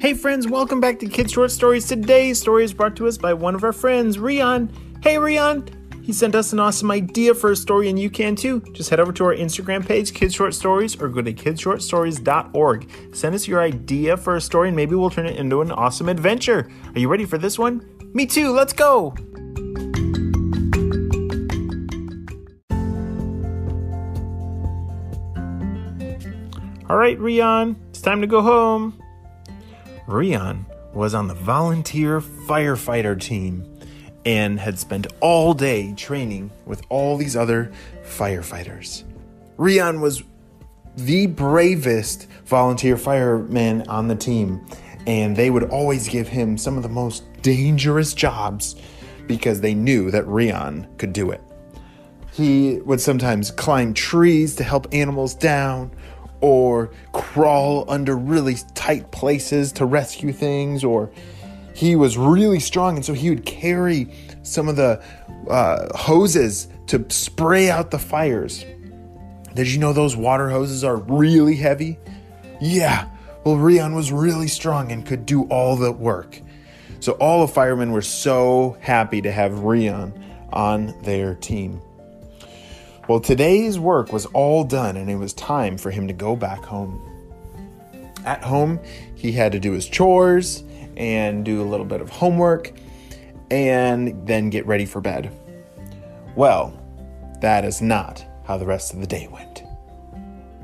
Hey friends, welcome back to Kid Short Stories. Today's story is brought to us by one of our friends, Rion. Hey Rion! He sent us an awesome idea for a story, and you can too. Just head over to our Instagram page, Kids Short Stories, or go to kidshortstories.org. Send us your idea for a story, and maybe we'll turn it into an awesome adventure. Are you ready for this one? Me too, let's go! All right, Rion, it's time to go home. Rion was on the volunteer firefighter team and had spent all day training with all these other firefighters. Rion was the bravest volunteer fireman on the team, and they would always give him some of the most dangerous jobs because they knew that Rion could do it. He would sometimes climb trees to help animals down, or crawl under really tight places to rescue things, or he was really strong, and so he would carry some of the uh, hoses to spray out the fires. Did you know those water hoses are really heavy? Yeah, well, Rion was really strong and could do all the work. So all the firemen were so happy to have Rion on their team. Well, today's work was all done and it was time for him to go back home. At home, he had to do his chores and do a little bit of homework and then get ready for bed. Well, that is not how the rest of the day went.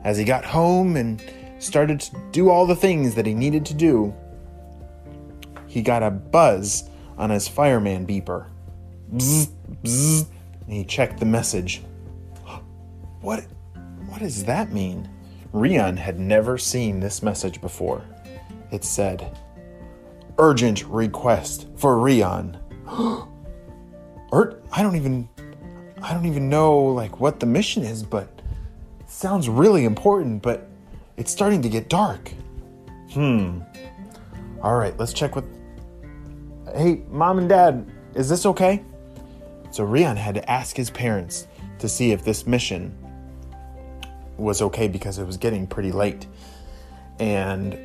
As he got home and started to do all the things that he needed to do, he got a buzz on his fireman beeper. Bzz, bzz, and he checked the message. What what does that mean? Rion had never seen this message before. It said, "Urgent request for Rion." Ur- I don't even I don't even know like what the mission is, but it sounds really important, but it's starting to get dark. Hmm. All right, let's check with Hey, mom and dad, is this okay? So Rion had to ask his parents to see if this mission was okay because it was getting pretty late. And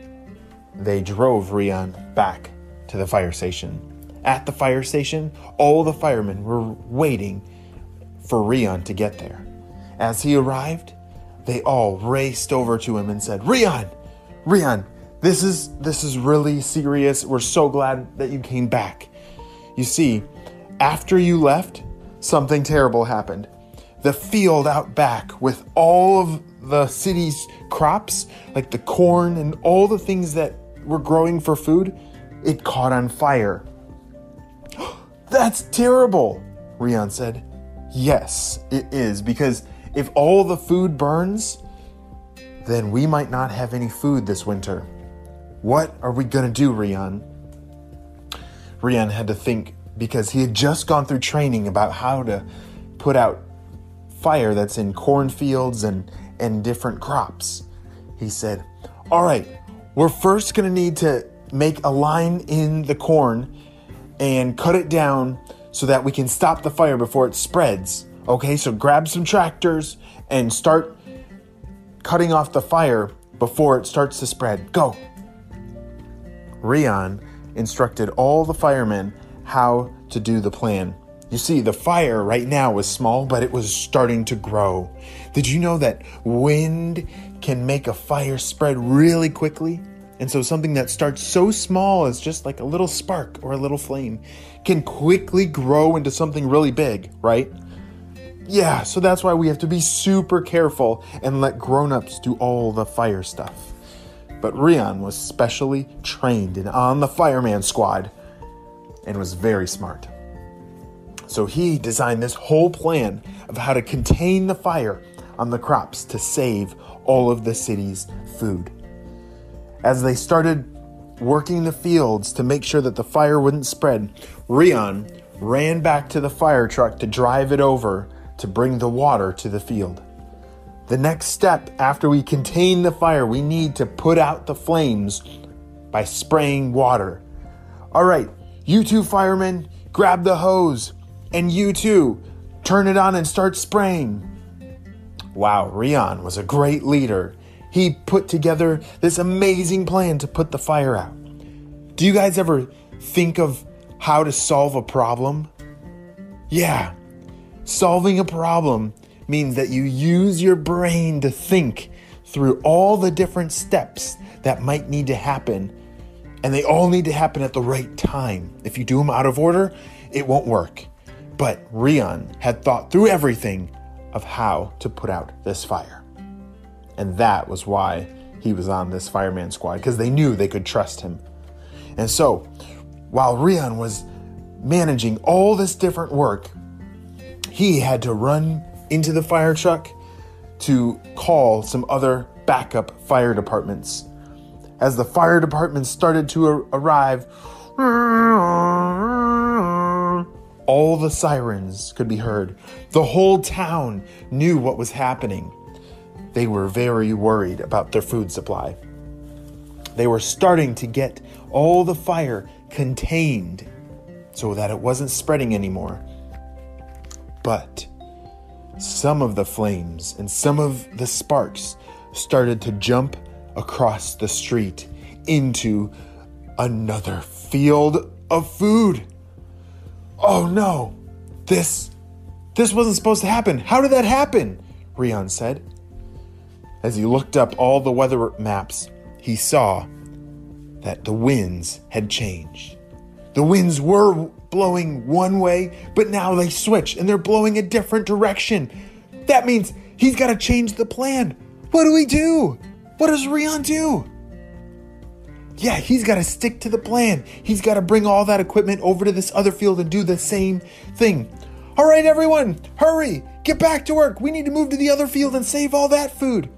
they drove Rion back to the fire station. At the fire station, all the firemen were waiting for Rion to get there. As he arrived, they all raced over to him and said, "Rion, Rion, this is this is really serious. We're so glad that you came back. You see, after you left, something terrible happened. The field out back with all of the city's crops, like the corn and all the things that were growing for food, it caught on fire. That's terrible, Rion said. Yes, it is, because if all the food burns, then we might not have any food this winter. What are we gonna do, Rion? Rion had to think because he had just gone through training about how to put out fire that's in cornfields and, and different crops. He said, All right, we're first gonna need to make a line in the corn and cut it down so that we can stop the fire before it spreads. Okay, so grab some tractors and start cutting off the fire before it starts to spread. Go. Rion instructed all the firemen how to do the plan. You see, the fire right now was small, but it was starting to grow. Did you know that wind can make a fire spread really quickly? And so, something that starts so small as just like a little spark or a little flame can quickly grow into something really big, right? Yeah, so that's why we have to be super careful and let grown ups do all the fire stuff. But Rion was specially trained and on the fireman squad and was very smart. So he designed this whole plan of how to contain the fire on the crops to save all of the city's food. As they started working the fields to make sure that the fire wouldn't spread, Rion ran back to the fire truck to drive it over to bring the water to the field. The next step after we contain the fire, we need to put out the flames by spraying water. All right, you two firemen, grab the hose, and you too, turn it on and start spraying. Wow, Rion was a great leader. He put together this amazing plan to put the fire out. Do you guys ever think of how to solve a problem? Yeah, solving a problem means that you use your brain to think through all the different steps that might need to happen, and they all need to happen at the right time. If you do them out of order, it won't work. But Rion had thought through everything of how to put out this fire. And that was why he was on this fireman squad, because they knew they could trust him. And so, while Rion was managing all this different work, he had to run into the fire truck to call some other backup fire departments. As the fire departments started to ar- arrive, all the sirens could be heard. The whole town knew what was happening. They were very worried about their food supply. They were starting to get all the fire contained so that it wasn't spreading anymore. But some of the flames and some of the sparks started to jump across the street into another field of food. Oh no, this this wasn't supposed to happen. How did that happen? Rion said. As he looked up all the weather maps, he saw that the winds had changed. The winds were blowing one way, but now they switch and they're blowing a different direction. That means he's got to change the plan. What do we do? What does Rion do? Yeah, he's got to stick to the plan. He's got to bring all that equipment over to this other field and do the same thing. All right, everyone, hurry, get back to work. We need to move to the other field and save all that food.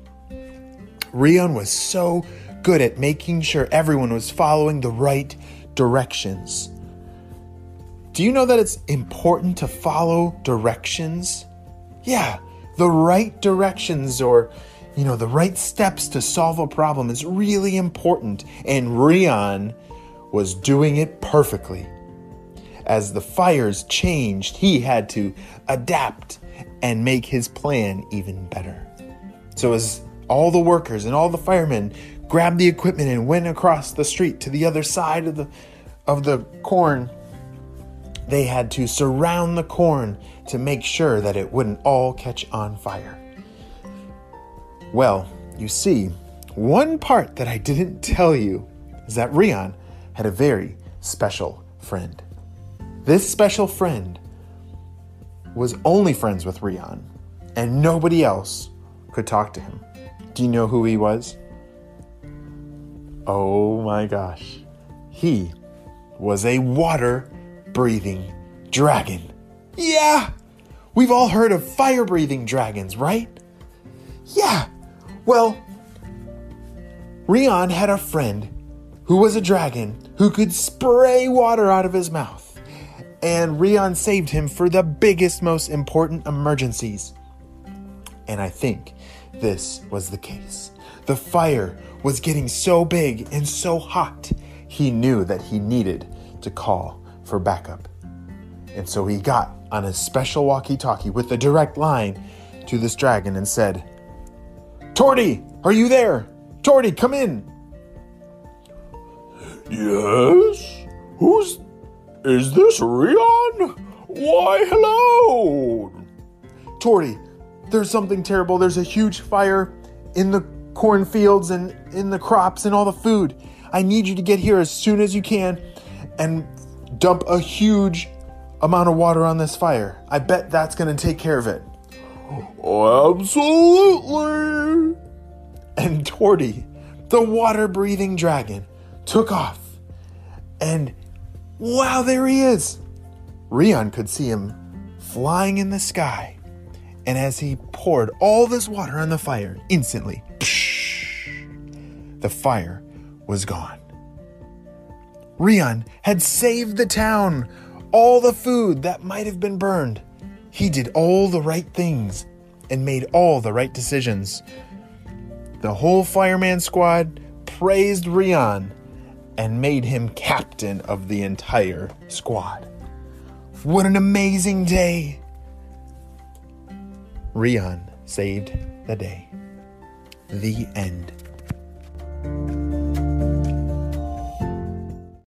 Rion was so good at making sure everyone was following the right directions. Do you know that it's important to follow directions? Yeah, the right directions or you know, the right steps to solve a problem is really important, and Rion was doing it perfectly. As the fires changed, he had to adapt and make his plan even better. So, as all the workers and all the firemen grabbed the equipment and went across the street to the other side of the of the corn, they had to surround the corn to make sure that it wouldn't all catch on fire. Well, you see, one part that I didn't tell you is that Rion had a very special friend. This special friend was only friends with Rion, and nobody else could talk to him. Do you know who he was? Oh my gosh. He was a water breathing dragon. Yeah! We've all heard of fire breathing dragons, right? Yeah, well, Rion had a friend who was a dragon who could spray water out of his mouth. And Rion saved him for the biggest, most important emergencies. And I think this was the case. The fire was getting so big and so hot, he knew that he needed to call for backup. And so he got on a special walkie talkie with a direct line to this dragon and said, Torty, are you there? Torty, come in. Yes? Who's. Is this Rion? Why, hello! Torty, there's something terrible. There's a huge fire in the cornfields and in the crops and all the food. I need you to get here as soon as you can and dump a huge amount of water on this fire. I bet that's going to take care of it. Absolutely. And Torty, the water breathing dragon, took off. And wow, there he is. Rion could see him flying in the sky. And as he poured all this water on the fire, instantly, the fire was gone. Rion had saved the town, all the food that might have been burned. He did all the right things and made all the right decisions. The whole fireman squad praised Rion and made him captain of the entire squad. What an amazing day! Rion saved the day. The end.